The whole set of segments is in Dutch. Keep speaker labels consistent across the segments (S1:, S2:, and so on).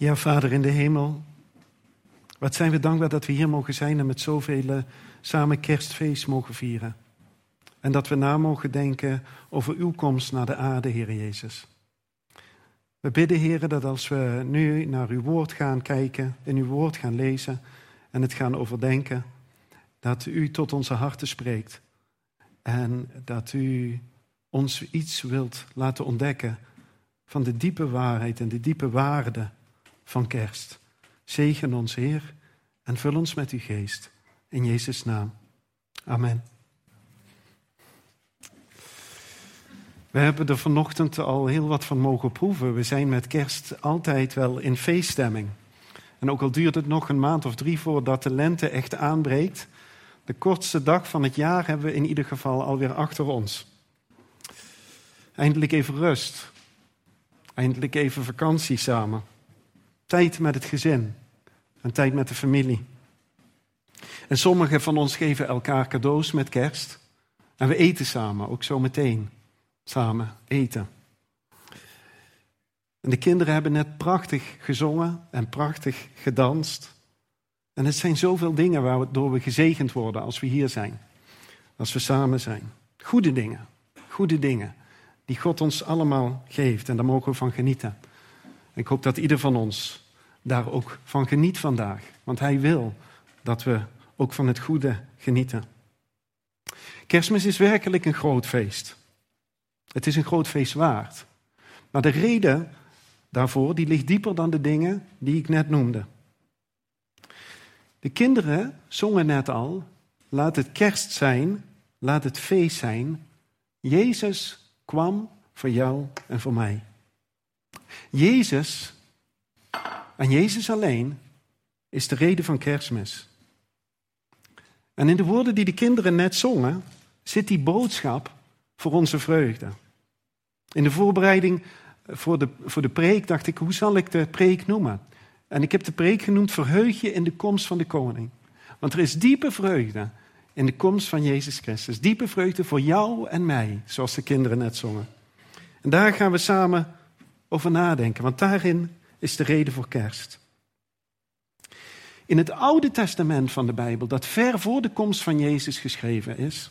S1: Ja, Vader in de hemel, wat zijn we dankbaar dat we hier mogen zijn en met zoveel eh, samen kerstfeest mogen vieren. En dat we na mogen denken over uw komst naar de aarde, Heer Jezus. We bidden, Heer, dat als we nu naar uw woord gaan kijken, in uw woord gaan lezen en het gaan overdenken, dat u tot onze harten spreekt. En dat u ons iets wilt laten ontdekken van de diepe waarheid en de diepe waarde van kerst. Zegen ons, Heer, en vul ons met uw geest. In Jezus' naam. Amen. We hebben er vanochtend al heel wat van mogen proeven. We zijn met kerst altijd wel in feeststemming. En ook al duurt het nog een maand of drie voordat de lente echt aanbreekt, de kortste dag van het jaar hebben we in ieder geval alweer achter ons. Eindelijk even rust. Eindelijk even vakantie samen. Tijd met het gezin. En tijd met de familie. En sommigen van ons geven elkaar cadeaus met kerst. En we eten samen, ook zo meteen. Samen eten. En de kinderen hebben net prachtig gezongen en prachtig gedanst. En het zijn zoveel dingen waardoor we gezegend worden als we hier zijn. Als we samen zijn. Goede dingen. Goede dingen die God ons allemaal geeft. En daar mogen we van genieten. Ik hoop dat ieder van ons daar ook van geniet vandaag. Want Hij wil dat we ook van het goede genieten. Kerstmis is werkelijk een groot feest. Het is een groot feest waard. Maar de reden daarvoor die ligt dieper dan de dingen die ik net noemde. De kinderen zongen net al, laat het kerst zijn, laat het feest zijn. Jezus kwam voor jou en voor mij. Jezus en Jezus alleen is de reden van kerstmis. En in de woorden die de kinderen net zongen, zit die boodschap voor onze vreugde. In de voorbereiding voor de, voor de preek dacht ik, hoe zal ik de preek noemen? En ik heb de preek genoemd, verheug je in de komst van de koning. Want er is diepe vreugde in de komst van Jezus Christus. Diepe vreugde voor jou en mij, zoals de kinderen net zongen. En daar gaan we samen over nadenken, want daarin is de reden voor kerst. In het Oude Testament van de Bijbel, dat ver voor de komst van Jezus geschreven is,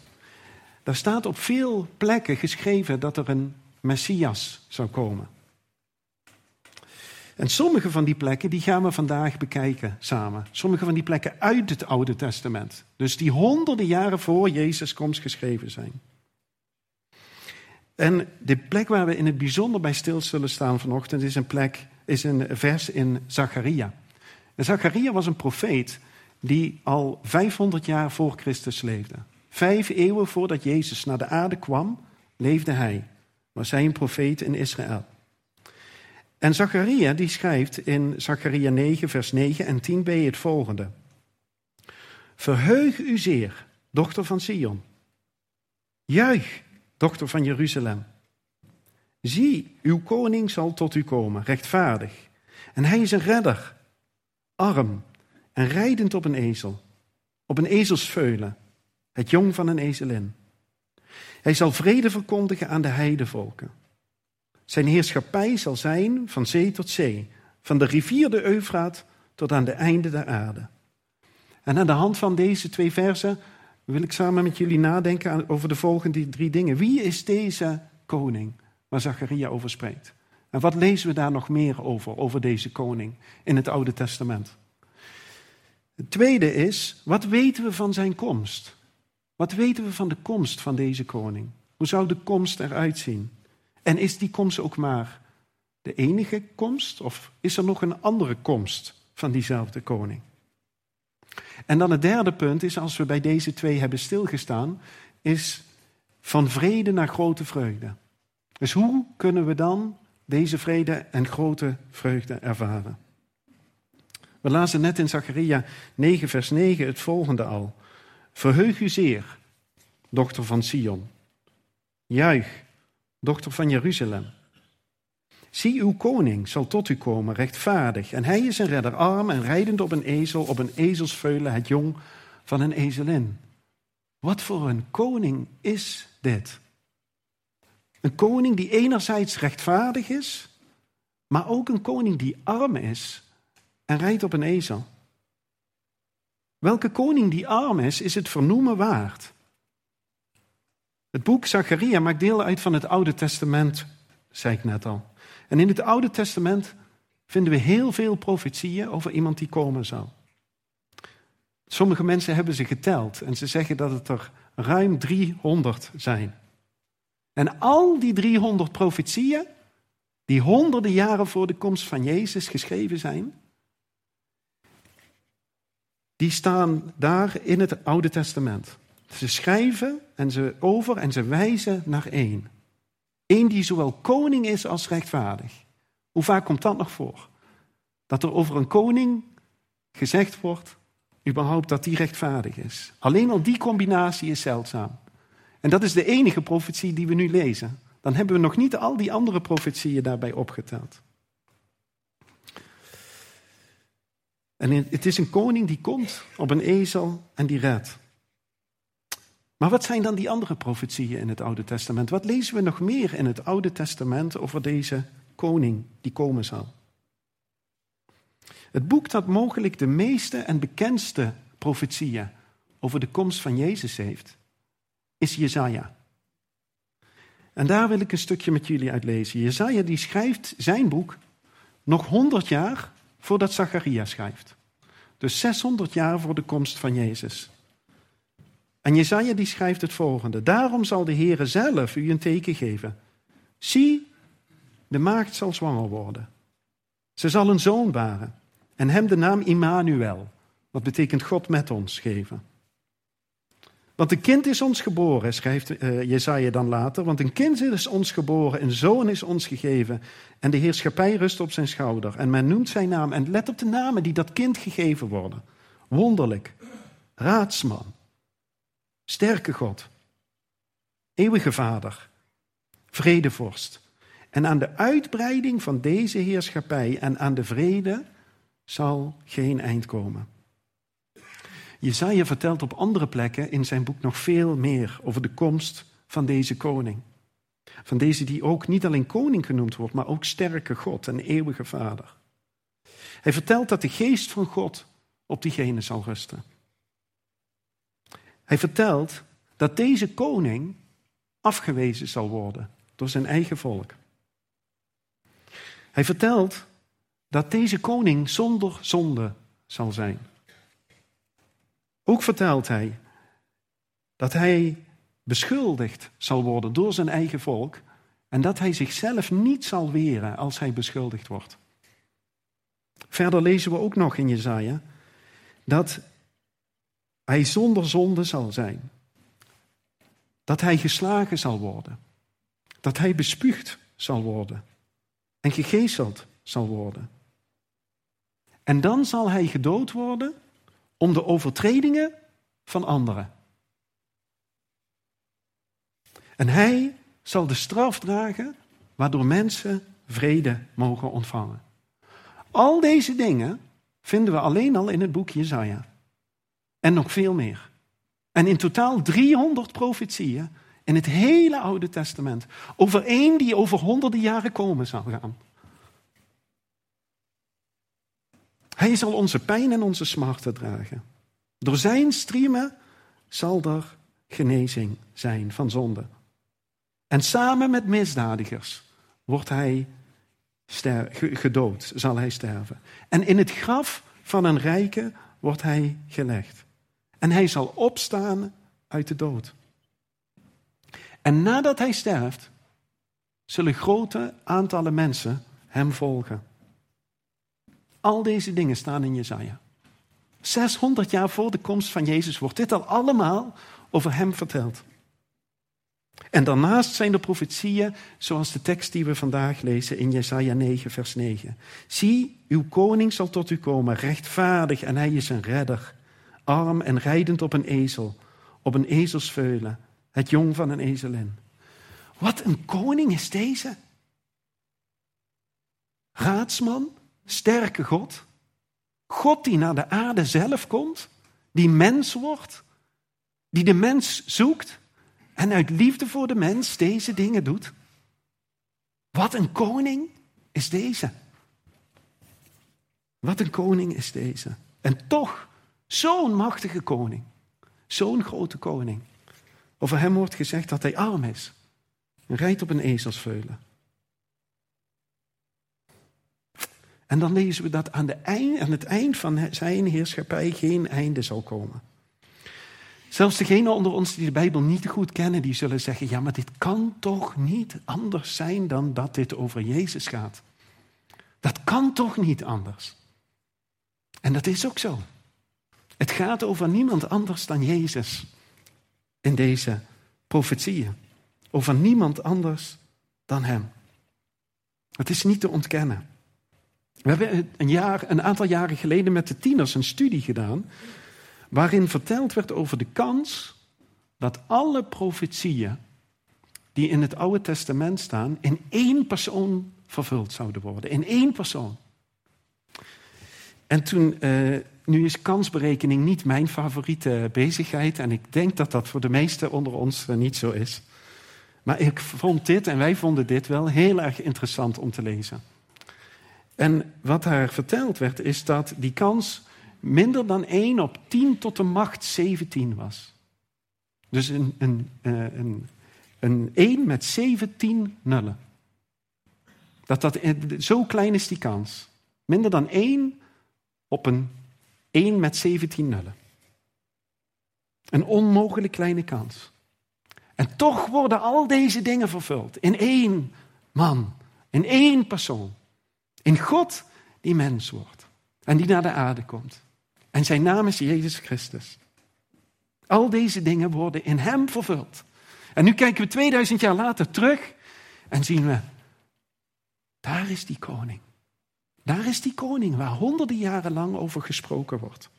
S1: daar staat op veel plekken geschreven dat er een Messias zou komen. En sommige van die plekken die gaan we vandaag bekijken samen. Sommige van die plekken uit het Oude Testament. Dus die honderden jaren voor Jezus komst geschreven zijn. En de plek waar we in het bijzonder bij stil zullen staan vanochtend is een plek, is een vers in Zacharia. En Zacharia was een profeet die al 500 jaar voor Christus leefde. Vijf eeuwen voordat Jezus naar de aarde kwam, leefde hij. Was hij een profeet in Israël. En Zacharia die schrijft in Zacharia 9, vers 9 en 10b het volgende. Verheug u zeer, dochter van Sion. Juich, dochter van Jeruzalem. Zie, uw koning zal tot u komen, rechtvaardig. En hij is een redder, arm en rijdend op een ezel, op een ezelsveulen, het jong van een ezelin. Hij zal vrede verkondigen aan de heidevolken. Zijn heerschappij zal zijn van zee tot zee, van de rivier de Eufraat tot aan de einde der aarde. En aan de hand van deze twee versen wil ik samen met jullie nadenken over de volgende drie dingen. Wie is deze koning waar Zacharia over spreekt? En wat lezen we daar nog meer over, over deze koning in het Oude Testament? Het tweede is, wat weten we van zijn komst? Wat weten we van de komst van deze koning? Hoe zou de komst eruit zien? En is die komst ook maar de enige komst? Of is er nog een andere komst van diezelfde koning? En dan het derde punt is, als we bij deze twee hebben stilgestaan, is van vrede naar grote vreugde. Dus hoe kunnen we dan deze vrede en grote vreugde ervaren? We lazen net in Zacharia 9, vers 9 het volgende al. Verheug u zeer, dochter van Sion. Juich, dochter van Jeruzalem. Zie, uw koning zal tot u komen, rechtvaardig. En hij is een redder, arm en rijdend op een ezel, op een ezelsveulen, het jong van een ezelin. Wat voor een koning is dit? Een koning die enerzijds rechtvaardig is, maar ook een koning die arm is en rijdt op een ezel. Welke koning die arm is, is het vernoemen waard. Het boek Zacharia maakt deel uit van het Oude Testament, zei ik net al. En in het Oude Testament vinden we heel veel profetieën over iemand die komen zal. Sommige mensen hebben ze geteld en ze zeggen dat het er ruim 300 zijn. En al die 300 profetieën, die honderden jaren voor de komst van Jezus geschreven zijn, die staan daar in het Oude Testament. Ze schrijven en ze over en ze wijzen naar één. Eén die zowel koning is als rechtvaardig. Hoe vaak komt dat nog voor? Dat er over een koning gezegd wordt, überhaupt dat die rechtvaardig is. Alleen al die combinatie is zeldzaam. En dat is de enige profetie die we nu lezen. Dan hebben we nog niet al die andere profetieën daarbij opgeteld. En het is een koning die komt op een ezel en die redt. Maar wat zijn dan die andere profetieën in het Oude Testament? Wat lezen we nog meer in het Oude Testament over deze koning die komen zal? Het boek dat mogelijk de meeste en bekendste profetieën over de komst van Jezus heeft, is Jezaja. En daar wil ik een stukje met jullie uit lezen. Jezaja die schrijft zijn boek nog 100 jaar voordat Zacharia schrijft. Dus 600 jaar voor de komst van Jezus. En Jezaja die schrijft het volgende. Daarom zal de Heere zelf u een teken geven. Zie, de maagd zal zwanger worden. Ze zal een zoon baren en hem de naam Immanuel, wat betekent God met ons, geven. Want een kind is ons geboren, schrijft uh, Jezaja dan later. Want een kind is ons geboren, een zoon is ons gegeven. En de heerschappij rust op zijn schouder. En men noemt zijn naam. En let op de namen die dat kind gegeven worden. Wonderlijk, raadsman, sterke God, eeuwige vader, vredevorst. En aan de uitbreiding van deze heerschappij en aan de vrede zal geen eind komen. Jezaja vertelt op andere plekken in zijn boek nog veel meer over de komst van deze koning. Van deze die ook niet alleen koning genoemd wordt, maar ook sterke God en eeuwige vader. Hij vertelt dat de geest van God op diegene zal rusten. Hij vertelt dat deze koning afgewezen zal worden door zijn eigen volk. Hij vertelt dat deze koning zonder zonde zal zijn. Ook vertelt hij dat hij beschuldigd zal worden door zijn eigen volk en dat hij zichzelf niet zal weren als hij beschuldigd wordt. Verder lezen we ook nog in Jezaja dat hij zonder zonde zal zijn. Dat hij geslagen zal worden. Dat hij bespuugd zal worden en gegezeld zal worden. En dan zal hij gedood worden om de overtredingen van anderen. En hij zal de straf dragen waardoor mensen vrede mogen ontvangen. Al deze dingen vinden we alleen al in het boek Jezaja. En nog veel meer. En in totaal 300 profetieën in het hele Oude Testament. Over één die over honderden jaren komen zal gaan. Hij zal onze pijn en onze smarten dragen. Door zijn striemen zal er genezing zijn van zonde. En samen met misdadigers wordt hij gedood, zal hij sterven. En in het graf van een rijke wordt hij gelegd. En hij zal opstaan uit de dood. En nadat hij sterft, zullen grote aantallen mensen hem volgen. Al deze dingen staan in Jesaja. 600 jaar voor de komst van Jezus wordt dit al allemaal over hem verteld. En daarnaast zijn er profetieën, zoals de tekst die we vandaag lezen in Jesaja 9, vers 9. Zie, uw koning zal tot u komen, rechtvaardig en hij is een redder, arm en rijdend op een ezel, op een ezelsveulen, het jong van een ezelin. Wat een koning is deze? Raadsman, sterke God. God die naar de aarde zelf komt, die mens wordt, die de mens zoekt en uit liefde voor de mens deze dingen doet. Wat een koning is deze. Wat een koning is deze. En toch zo'n machtige koning. Zo'n grote koning. Over hem wordt gezegd dat hij arm is. En rijdt op een ezelsveulen. En dan lezen we dat aan, de eind, aan het eind van zijn heerschappij geen einde zal komen. Zelfs degenen onder ons die de Bijbel niet goed kennen, die zullen zeggen, ja, maar dit kan toch niet anders zijn dan dat dit over Jezus gaat. Dat kan toch niet anders. En dat is ook zo. Het gaat over niemand anders dan Jezus in deze profetieën. Over niemand anders dan Hem. Het is niet te ontkennen. We hebben een, jaar, een aantal jaren geleden met de tieners een studie gedaan. waarin verteld werd over de kans dat alle profetieën. die in het Oude Testament staan. in één persoon vervuld zouden worden. In één persoon. En toen. Uh, nu is kansberekening niet mijn favoriete bezigheid en ik denk dat dat voor de meesten onder ons niet zo is. Maar ik vond dit en wij vonden dit wel heel erg interessant om te lezen. En wat daar verteld werd, is dat die kans minder dan 1 op 10 tot de macht 17 was. Dus een, een, eh, een, een 1 met 17 nullen. Dat dat, zo klein is die kans. Minder dan 1 op een 1 met 17 nullen. Een onmogelijk kleine kans. En toch worden al deze dingen vervuld in één man, in één persoon. In God die mens wordt en die naar de aarde komt. En zijn naam is Jezus Christus. Al deze dingen worden in Hem vervuld. En nu kijken we 2000 jaar later terug en zien we, daar is die koning. Daar is die koning waar honderden jaren lang over gesproken wordt.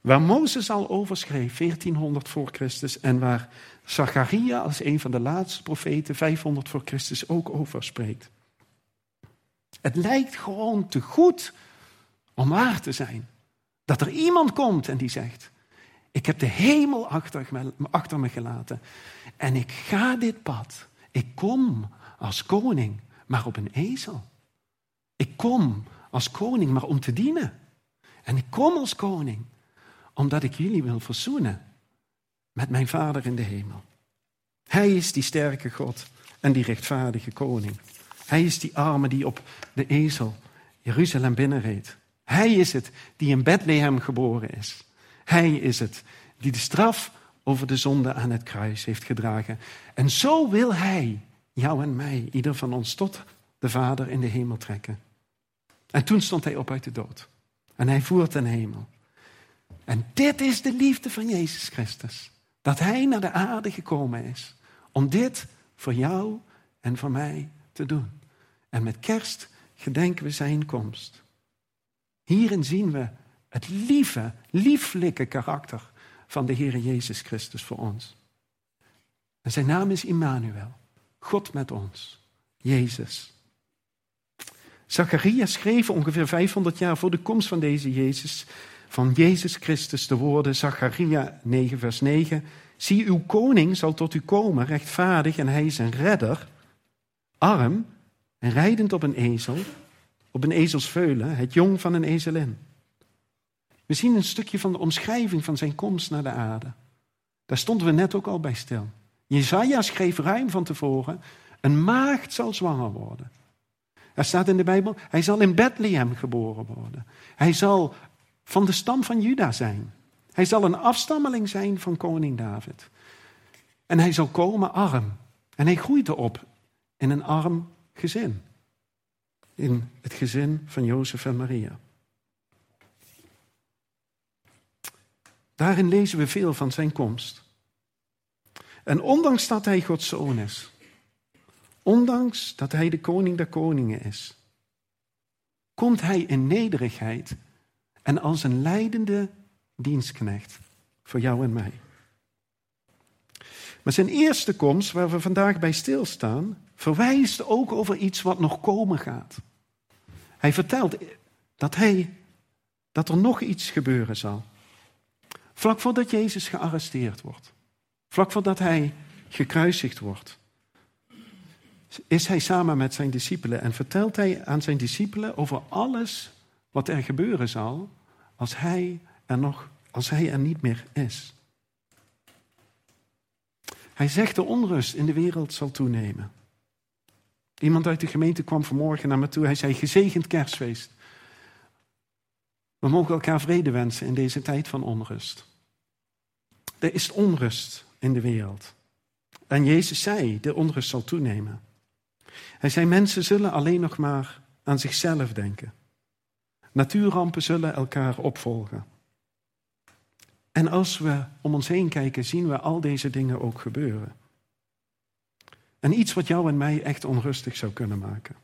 S1: Waar Mozes al over schreef, 1400 voor Christus, en waar Zacharia als een van de laatste profeten, 500 voor Christus, ook over spreekt. Het lijkt gewoon te goed om waar te zijn. Dat er iemand komt en die zegt: Ik heb de hemel achter me, achter me gelaten en ik ga dit pad. Ik kom als koning, maar op een ezel. Ik kom als koning, maar om te dienen. En ik kom als koning, omdat ik jullie wil verzoenen met mijn Vader in de hemel. Hij is die sterke God en die rechtvaardige koning. Hij is die arme die op de ezel Jeruzalem binnenreed. Hij is het die in Bethlehem geboren is. Hij is het die de straf over de zonde aan het kruis heeft gedragen. En zo wil Hij jou en mij, ieder van ons, tot de Vader in de hemel trekken. En toen stond Hij op uit de dood. En Hij voert ten hemel. En dit is de liefde van Jezus Christus. Dat Hij naar de aarde gekomen is. Om dit voor jou en voor mij te doen. En met kerst gedenken we zijn komst. Hierin zien we het lieve, lieflijke karakter van de Heer Jezus Christus voor ons. En zijn naam is Immanuel, God met ons, Jezus. Zacharias schreef ongeveer 500 jaar voor de komst van deze Jezus, van Jezus Christus, de woorden Zacharia 9, vers 9. Zie, uw koning zal tot u komen, rechtvaardig, en hij is een redder, arm en rijdend op een ezel, op een ezelsveulen, het jong van een ezelin. We zien een stukje van de omschrijving van zijn komst naar de aarde. Daar stonden we net ook al bij stil. Jezaja schreef ruim van tevoren, een maagd zal zwanger worden. Er staat in de Bijbel, hij zal in Bethlehem geboren worden. Hij zal van de stam van Juda zijn. Hij zal een afstammeling zijn van koning David. En hij zal komen arm. En hij groeit erop in een arm gezin. In het gezin van Jozef en Maria. Daarin lezen we veel van zijn komst. En ondanks dat hij Gods zoon is, ondanks dat hij de koning der koningen is, komt hij in nederigheid en als een leidende dienstknecht voor jou en mij. Maar zijn eerste komst, waar we vandaag bij stilstaan, verwijst ook over iets wat nog komen gaat. Hij vertelt dat, hij, dat er nog iets gebeuren zal. Vlak voordat Jezus gearresteerd wordt. Vlak voordat hij gekruisigd wordt. Is hij samen met zijn discipelen en vertelt hij aan zijn discipelen over alles wat er gebeuren zal als hij er, nog, als hij er niet meer is. Hij zegt de onrust in de wereld zal toenemen. Iemand uit de gemeente kwam vanmorgen naar me toe. Hij zei: Gezegend kerstfeest. We mogen elkaar vrede wensen in deze tijd van onrust. Er is onrust in de wereld. En Jezus zei: De onrust zal toenemen. Hij zei: Mensen zullen alleen nog maar aan zichzelf denken. Natuurrampen zullen elkaar opvolgen. En als we om ons heen kijken, zien we al deze dingen ook gebeuren. En iets wat jou en mij echt onrustig zou kunnen maken.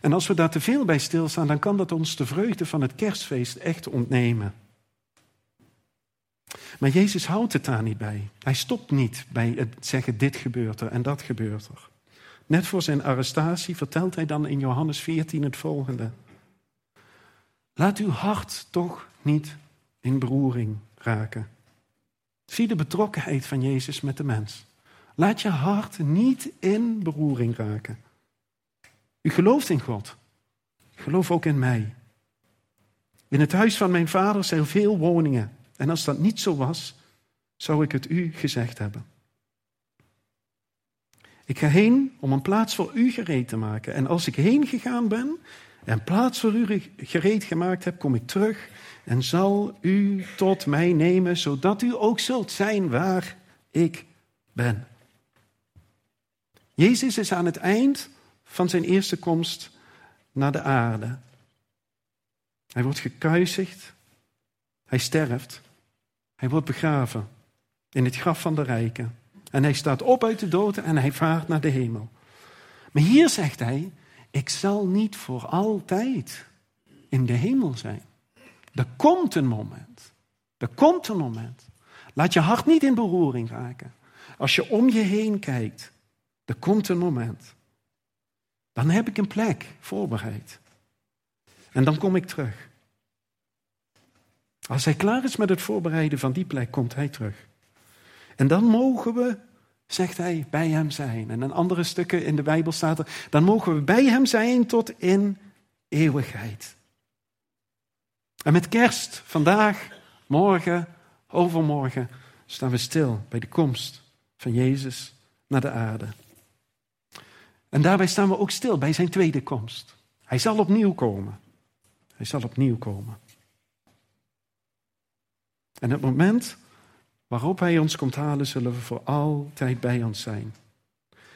S1: En als we daar te veel bij stilstaan, dan kan dat ons de vreugde van het kerstfeest echt ontnemen. Maar Jezus houdt het daar niet bij. Hij stopt niet bij het zeggen dit gebeurt er en dat gebeurt er. Net voor zijn arrestatie vertelt hij dan in Johannes 14 het volgende. Laat uw hart toch niet in beroering raken. Zie de betrokkenheid van Jezus met de mens. Laat je hart niet in beroering raken. U gelooft in God. Geloof ook in mij. In het huis van mijn vader zijn veel woningen. En als dat niet zo was, zou ik het u gezegd hebben. Ik ga heen om een plaats voor u gereed te maken. En als ik heen gegaan ben en plaats voor u gereed gemaakt heb, kom ik terug en zal u tot mij nemen, zodat u ook zult zijn waar ik ben. Jezus is aan het eind van zijn eerste komst naar de aarde. Hij wordt gekruisigd, hij sterft, hij wordt begraven in het graf van de rijken. En hij staat op uit de dood en hij vaart naar de hemel. Maar hier zegt hij, ik zal niet voor altijd in de hemel zijn. Er komt een moment. Er komt een moment. Laat je hart niet in beroering raken. Als je om je heen kijkt, er komt een moment. Dan heb ik een plek voorbereid. En dan kom ik terug. Als hij klaar is met het voorbereiden van die plek, komt hij terug. En dan mogen we, zegt hij, bij hem zijn. En in andere stukken in de Bijbel staat er, dan mogen we bij hem zijn tot in eeuwigheid. En met kerst, vandaag, morgen, overmorgen, staan we stil bij de komst van Jezus naar de aarde. En daarbij staan we ook stil bij zijn tweede komst. Hij zal opnieuw komen. Hij zal opnieuw komen. En het moment waarop hij ons komt halen, zullen we voor altijd bij ons zijn.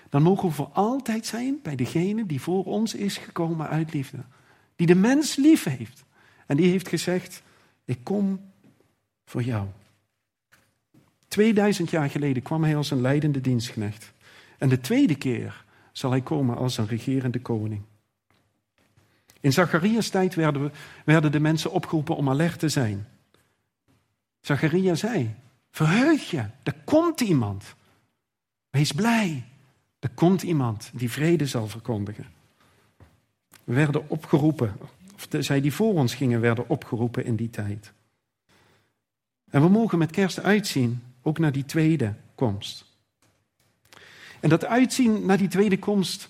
S1: Dan mogen we voor altijd zijn bij degene die voor ons is gekomen uit liefde. Die de mens lief heeft. En die heeft gezegd, ik kom voor jou. 2000 jaar geleden kwam hij als een leidende dienstknecht. En de tweede keer zal hij komen als een regerende koning. In Zacharias tijd werden, we, werden de mensen opgeroepen om alert te zijn. Zacharia zei, verheug je, er komt iemand. Wees blij, er komt iemand die vrede zal verkondigen. We werden opgeroepen, of de, zij die voor ons gingen, werden opgeroepen in die tijd. En we mogen met kerst uitzien, ook naar die tweede komst. En dat uitzien naar die tweede komst,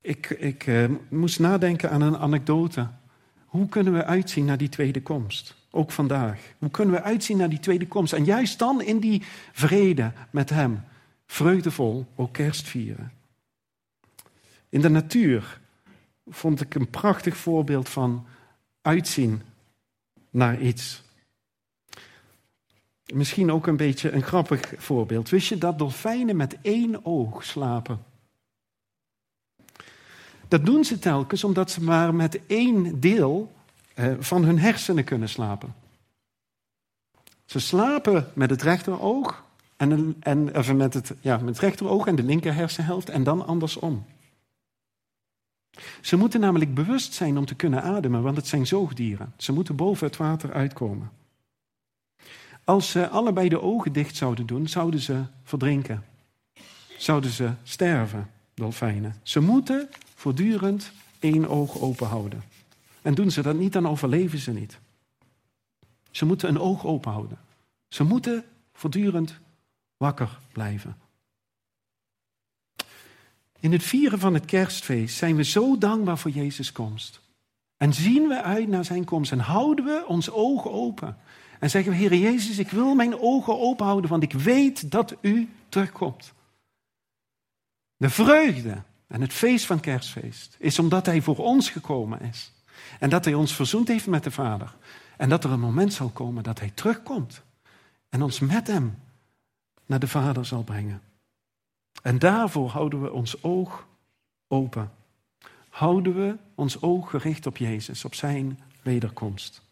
S1: ik, ik uh, moest nadenken aan een anekdote. Hoe kunnen we uitzien naar die tweede komst? Ook vandaag. Hoe kunnen we uitzien naar die tweede komst? En juist dan in die vrede met Hem, vreugdevol ook kerst vieren. In de natuur vond ik een prachtig voorbeeld van uitzien naar iets. Misschien ook een beetje een grappig voorbeeld. Wist je dat dolfijnen met één oog slapen? Dat doen ze telkens omdat ze maar met één deel van hun hersenen kunnen slapen. Ze slapen met het rechteroog en, en even met, het, ja, met het rechteroog en de linker hersenhelft en dan andersom. Ze moeten namelijk bewust zijn om te kunnen ademen, want het zijn zoogdieren. Ze moeten boven het water uitkomen. Als ze allebei de ogen dicht zouden doen, zouden ze verdrinken. Zouden ze sterven, dolfijnen. Ze moeten voortdurend één oog open houden. En doen ze dat niet, dan overleven ze niet. Ze moeten een oog open houden. Ze moeten voortdurend wakker blijven. In het vieren van het kerstfeest zijn we zo dankbaar voor Jezus' komst. En zien we uit naar zijn komst en houden we onze ogen open. En zeggen we, Heer Jezus, ik wil mijn ogen open houden, want ik weet dat u terugkomt. De vreugde en het feest van kerstfeest is omdat Hij voor ons gekomen is. En dat Hij ons verzoend heeft met de Vader. En dat er een moment zal komen dat Hij terugkomt. En ons met Hem naar de Vader zal brengen. En daarvoor houden we ons oog open. Houden we ons oog gericht op Jezus, op Zijn wederkomst.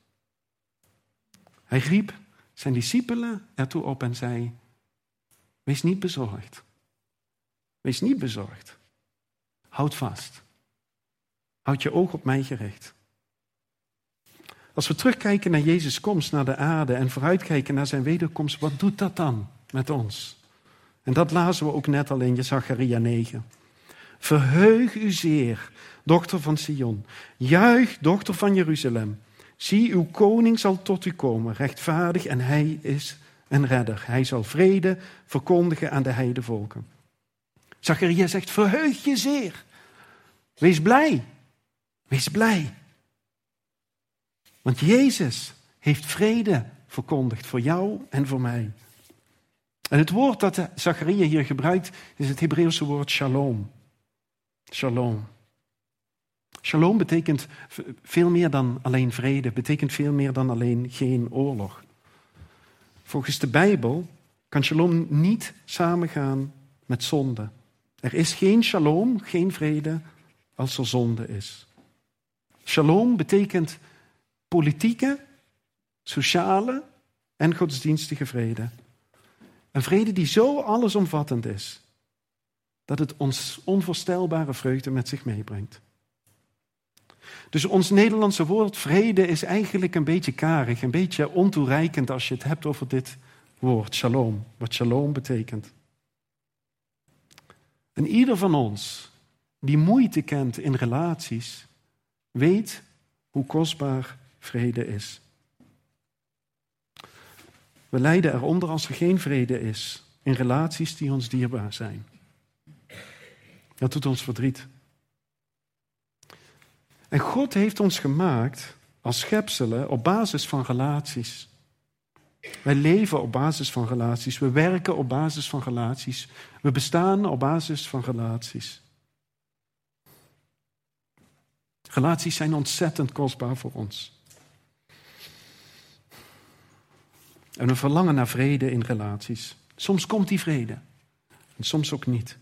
S1: Hij riep zijn discipelen ertoe op en zei: Wees niet bezorgd. Wees niet bezorgd. Houd vast. Houd je oog op mij gericht. Als we terugkijken naar Jezus' komst naar de aarde en vooruitkijken naar zijn wederkomst, wat doet dat dan met ons? En dat lazen we ook net al in Zacharia 9. Verheug u zeer, dochter van Sion. Juich, dochter van Jeruzalem. Zie, uw koning zal tot u komen, rechtvaardig en hij is een redder. Hij zal vrede verkondigen aan de heidevolken. Zacharia zegt, verheug je zeer. Wees blij. Wees blij. Want Jezus heeft vrede verkondigd voor jou en voor mij. En het woord dat Zacharia hier gebruikt is het Hebreeuwse woord shalom. Shalom. Shalom betekent veel meer dan alleen vrede, betekent veel meer dan alleen geen oorlog. Volgens de Bijbel kan shalom niet samengaan met zonde. Er is geen shalom, geen vrede, als er zonde is. Shalom betekent politieke, sociale en godsdienstige vrede. Een vrede die zo allesomvattend is, dat het ons onvoorstelbare vreugde met zich meebrengt. Dus ons Nederlandse woord vrede is eigenlijk een beetje karig, een beetje ontoereikend als je het hebt over dit woord, shalom, wat shalom betekent. En ieder van ons die moeite kent in relaties, weet hoe kostbaar vrede is. We lijden eronder als er geen vrede is in relaties die ons dierbaar zijn. Dat doet ons verdriet. En God heeft ons gemaakt als schepselen op basis van relaties. Wij leven op basis van relaties. We werken op basis van relaties. We bestaan op basis van relaties. Relaties zijn ontzettend kostbaar voor ons. En we verlangen naar vrede in relaties. Soms komt die vrede, en soms ook niet.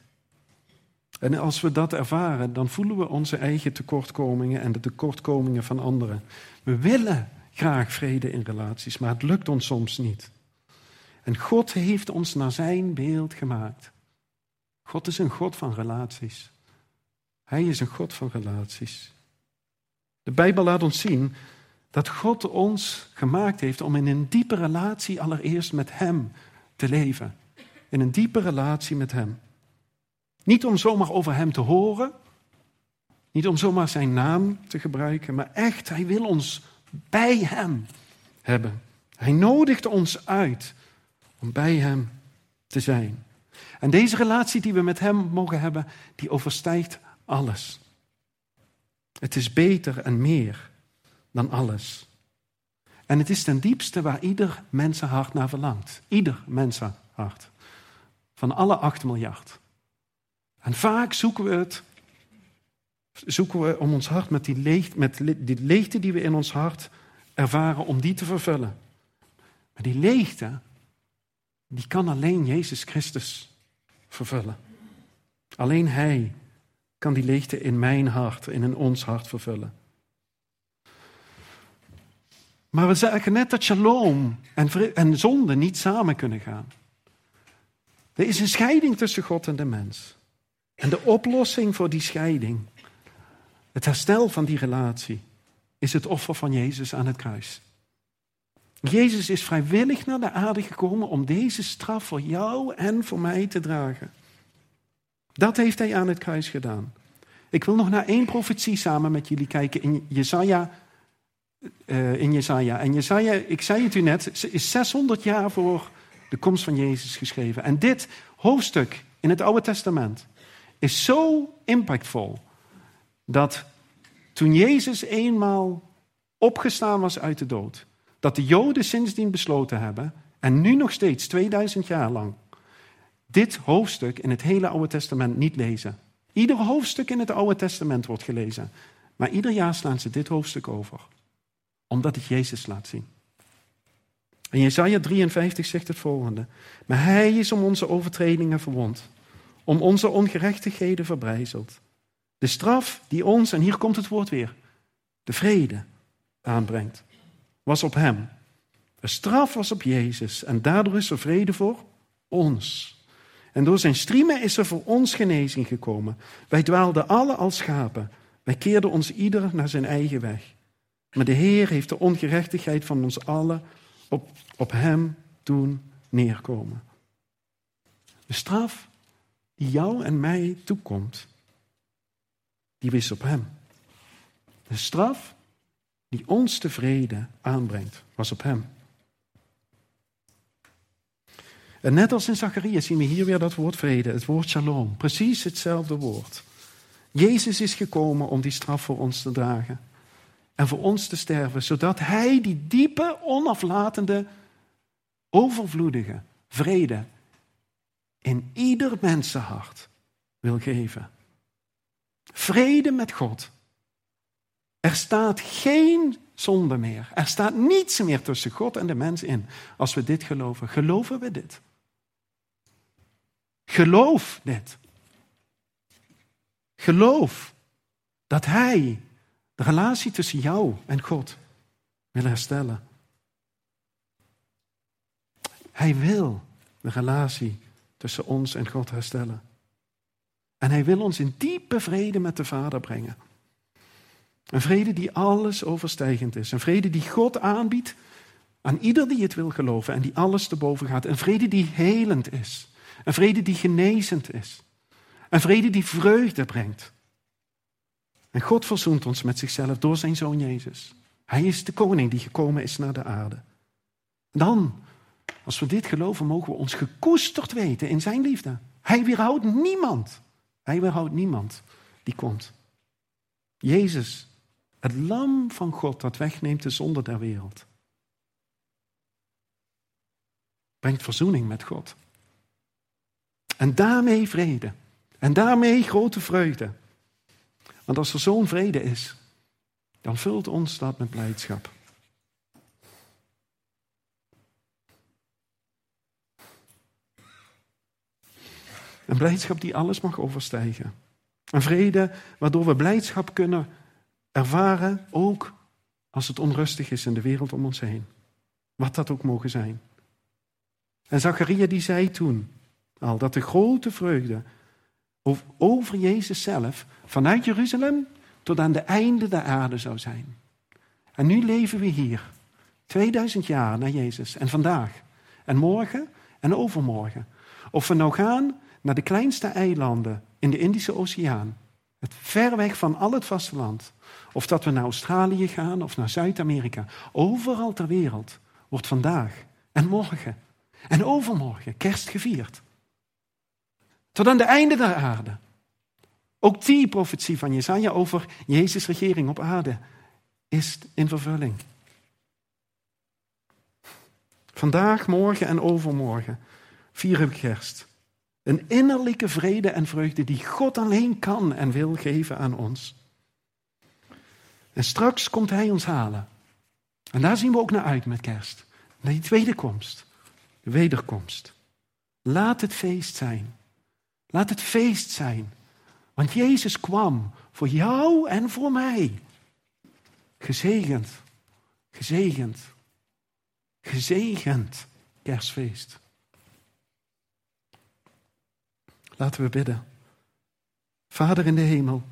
S1: En als we dat ervaren, dan voelen we onze eigen tekortkomingen en de tekortkomingen van anderen. We willen graag vrede in relaties, maar het lukt ons soms niet. En God heeft ons naar zijn beeld gemaakt. God is een God van relaties. Hij is een God van relaties. De Bijbel laat ons zien dat God ons gemaakt heeft om in een diepe relatie allereerst met Hem te leven. In een diepe relatie met Hem. Niet om zomaar over Hem te horen, niet om zomaar Zijn naam te gebruiken, maar echt, Hij wil ons bij Hem hebben. Hij nodigt ons uit om bij Hem te zijn. En deze relatie die we met Hem mogen hebben, die overstijgt alles. Het is beter en meer dan alles. En het is ten diepste waar ieder mensenhart naar verlangt. Ieder mensenhart. Van alle acht miljard. En vaak zoeken we het, zoeken we om ons hart met die, leegte, met die leegte die we in ons hart ervaren, om die te vervullen. Maar die leegte, die kan alleen Jezus Christus vervullen. Alleen Hij kan die leegte in mijn hart, in ons hart vervullen. Maar we zeggen net dat shalom en, en zonde niet samen kunnen gaan. Er is een scheiding tussen God en de mens. En de oplossing voor die scheiding, het herstel van die relatie, is het offer van Jezus aan het kruis. Jezus is vrijwillig naar de aarde gekomen om deze straf voor jou en voor mij te dragen. Dat heeft hij aan het kruis gedaan. Ik wil nog naar één profetie samen met jullie kijken in Jesaja. Uh, in Jesaja. En Jesaja, ik zei het u net, is 600 jaar voor de komst van Jezus geschreven. En dit hoofdstuk in het Oude Testament is zo impactvol dat toen Jezus eenmaal opgestaan was uit de dood, dat de Joden sindsdien besloten hebben, en nu nog steeds 2000 jaar lang, dit hoofdstuk in het hele Oude Testament niet lezen. Ieder hoofdstuk in het Oude Testament wordt gelezen, maar ieder jaar slaan ze dit hoofdstuk over, omdat het Jezus laat zien. En Jesaja 53 zegt het volgende. Maar hij is om onze overtredingen verwond, om onze ongerechtigheden verbrijzeld. De straf die ons, en hier komt het woord weer, de vrede aanbrengt, was op hem. De straf was op Jezus en daardoor is er vrede voor ons. En door zijn striemen is er voor ons genezing gekomen. Wij dwaalden alle als schapen. Wij keerden ons ieder naar zijn eigen weg. Maar de Heer heeft de ongerechtigheid van ons allen op, op hem doen neerkomen. De straf die jou en mij toekomt, die wist op hem. De straf die ons tevreden aanbrengt, was op hem. En net als in Zacharias zien we hier weer dat woord vrede, het woord shalom. Precies hetzelfde woord. Jezus is gekomen om die straf voor ons te dragen. En voor ons te sterven, zodat Hij die diepe, onaflatende, overvloedige vrede in ieder mensenhart wil geven. Vrede met God. Er staat geen zonde meer. Er staat niets meer tussen God en de mens in. Als we dit geloven, geloven we dit. Geloof dit. Geloof dat Hij de relatie tussen jou en God wil herstellen. Hij wil de relatie tussen ons en God herstellen. En hij wil ons in diepe vrede met de Vader brengen. Een vrede die alles overstijgend is. Een vrede die God aanbiedt aan ieder die het wil geloven en die alles te boven gaat. Een vrede die helend is. Een vrede die genezend is. Een vrede die vreugde brengt. En God verzoent ons met zichzelf door zijn zoon Jezus. Hij is de koning die gekomen is naar de aarde. Dan, als we dit geloven, mogen we ons gekoesterd weten in zijn liefde. Hij weerhoudt niemand. Hij weerhoudt niemand die komt. Jezus, het lam van God dat wegneemt de zonde der wereld. Brengt verzoening met God. En daarmee vrede. En daarmee grote vreugde. Want als er zo'n vrede is, dan vult ons dat met blijdschap. Een blijdschap die alles mag overstijgen. Een vrede waardoor we blijdschap kunnen ervaren, ook als het onrustig is in de wereld om ons heen. Wat dat ook mogen zijn. En Zacharia die zei toen al dat de grote vreugde over Jezus zelf vanuit Jeruzalem tot aan de einde der aarde zou zijn. En nu leven we hier, 2000 jaar na Jezus en vandaag en morgen en overmorgen. Of we nou gaan naar de kleinste eilanden in de Indische Oceaan, het ver weg van al het vasteland, of dat we naar Australië gaan of naar Zuid-Amerika, overal ter wereld wordt vandaag en morgen en overmorgen kerst gevierd. Tot aan de einde der aarde. Ook die profetie van Jesaja over Jezus' regering op aarde is in vervulling. Vandaag, morgen en overmorgen vieren we kerst. Een innerlijke vrede en vreugde die God alleen kan en wil geven aan ons. En straks komt Hij ons halen. En daar zien we ook naar uit met kerst. Naar die tweede komst. De wederkomst. Laat het feest zijn. Laat het feest zijn. Want Jezus kwam voor jou en voor mij. Gezegend, gezegend, gezegend kerstfeest. Laten we bidden. Vader in de hemel,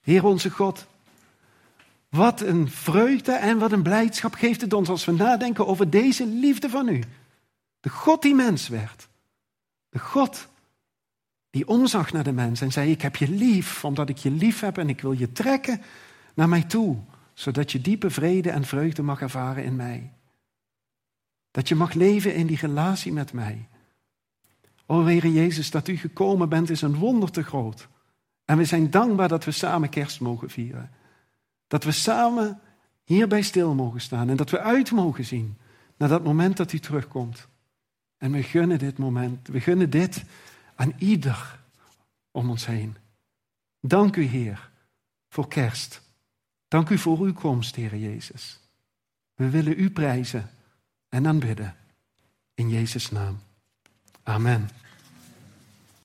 S1: Heer onze God, wat een vreugde en wat een blijdschap geeft het ons als we nadenken over deze liefde van U. De God die mens werd. De God die omzag naar de mens en zei: Ik heb je lief, omdat ik je lief heb en ik wil je trekken naar mij toe, zodat je diepe vrede en vreugde mag ervaren in mij. Dat je mag leven in die relatie met mij. O Heer Jezus, dat u gekomen bent is een wonder te groot. En we zijn dankbaar dat we samen kerst mogen vieren. Dat we samen hierbij stil mogen staan en dat we uit mogen zien naar dat moment dat u terugkomt. En we gunnen dit moment, we gunnen dit aan ieder om ons heen. Dank u, Heer, voor kerst. Dank u voor uw komst, Heer Jezus. We willen u prijzen en aanbidden. In Jezus' naam. Amen.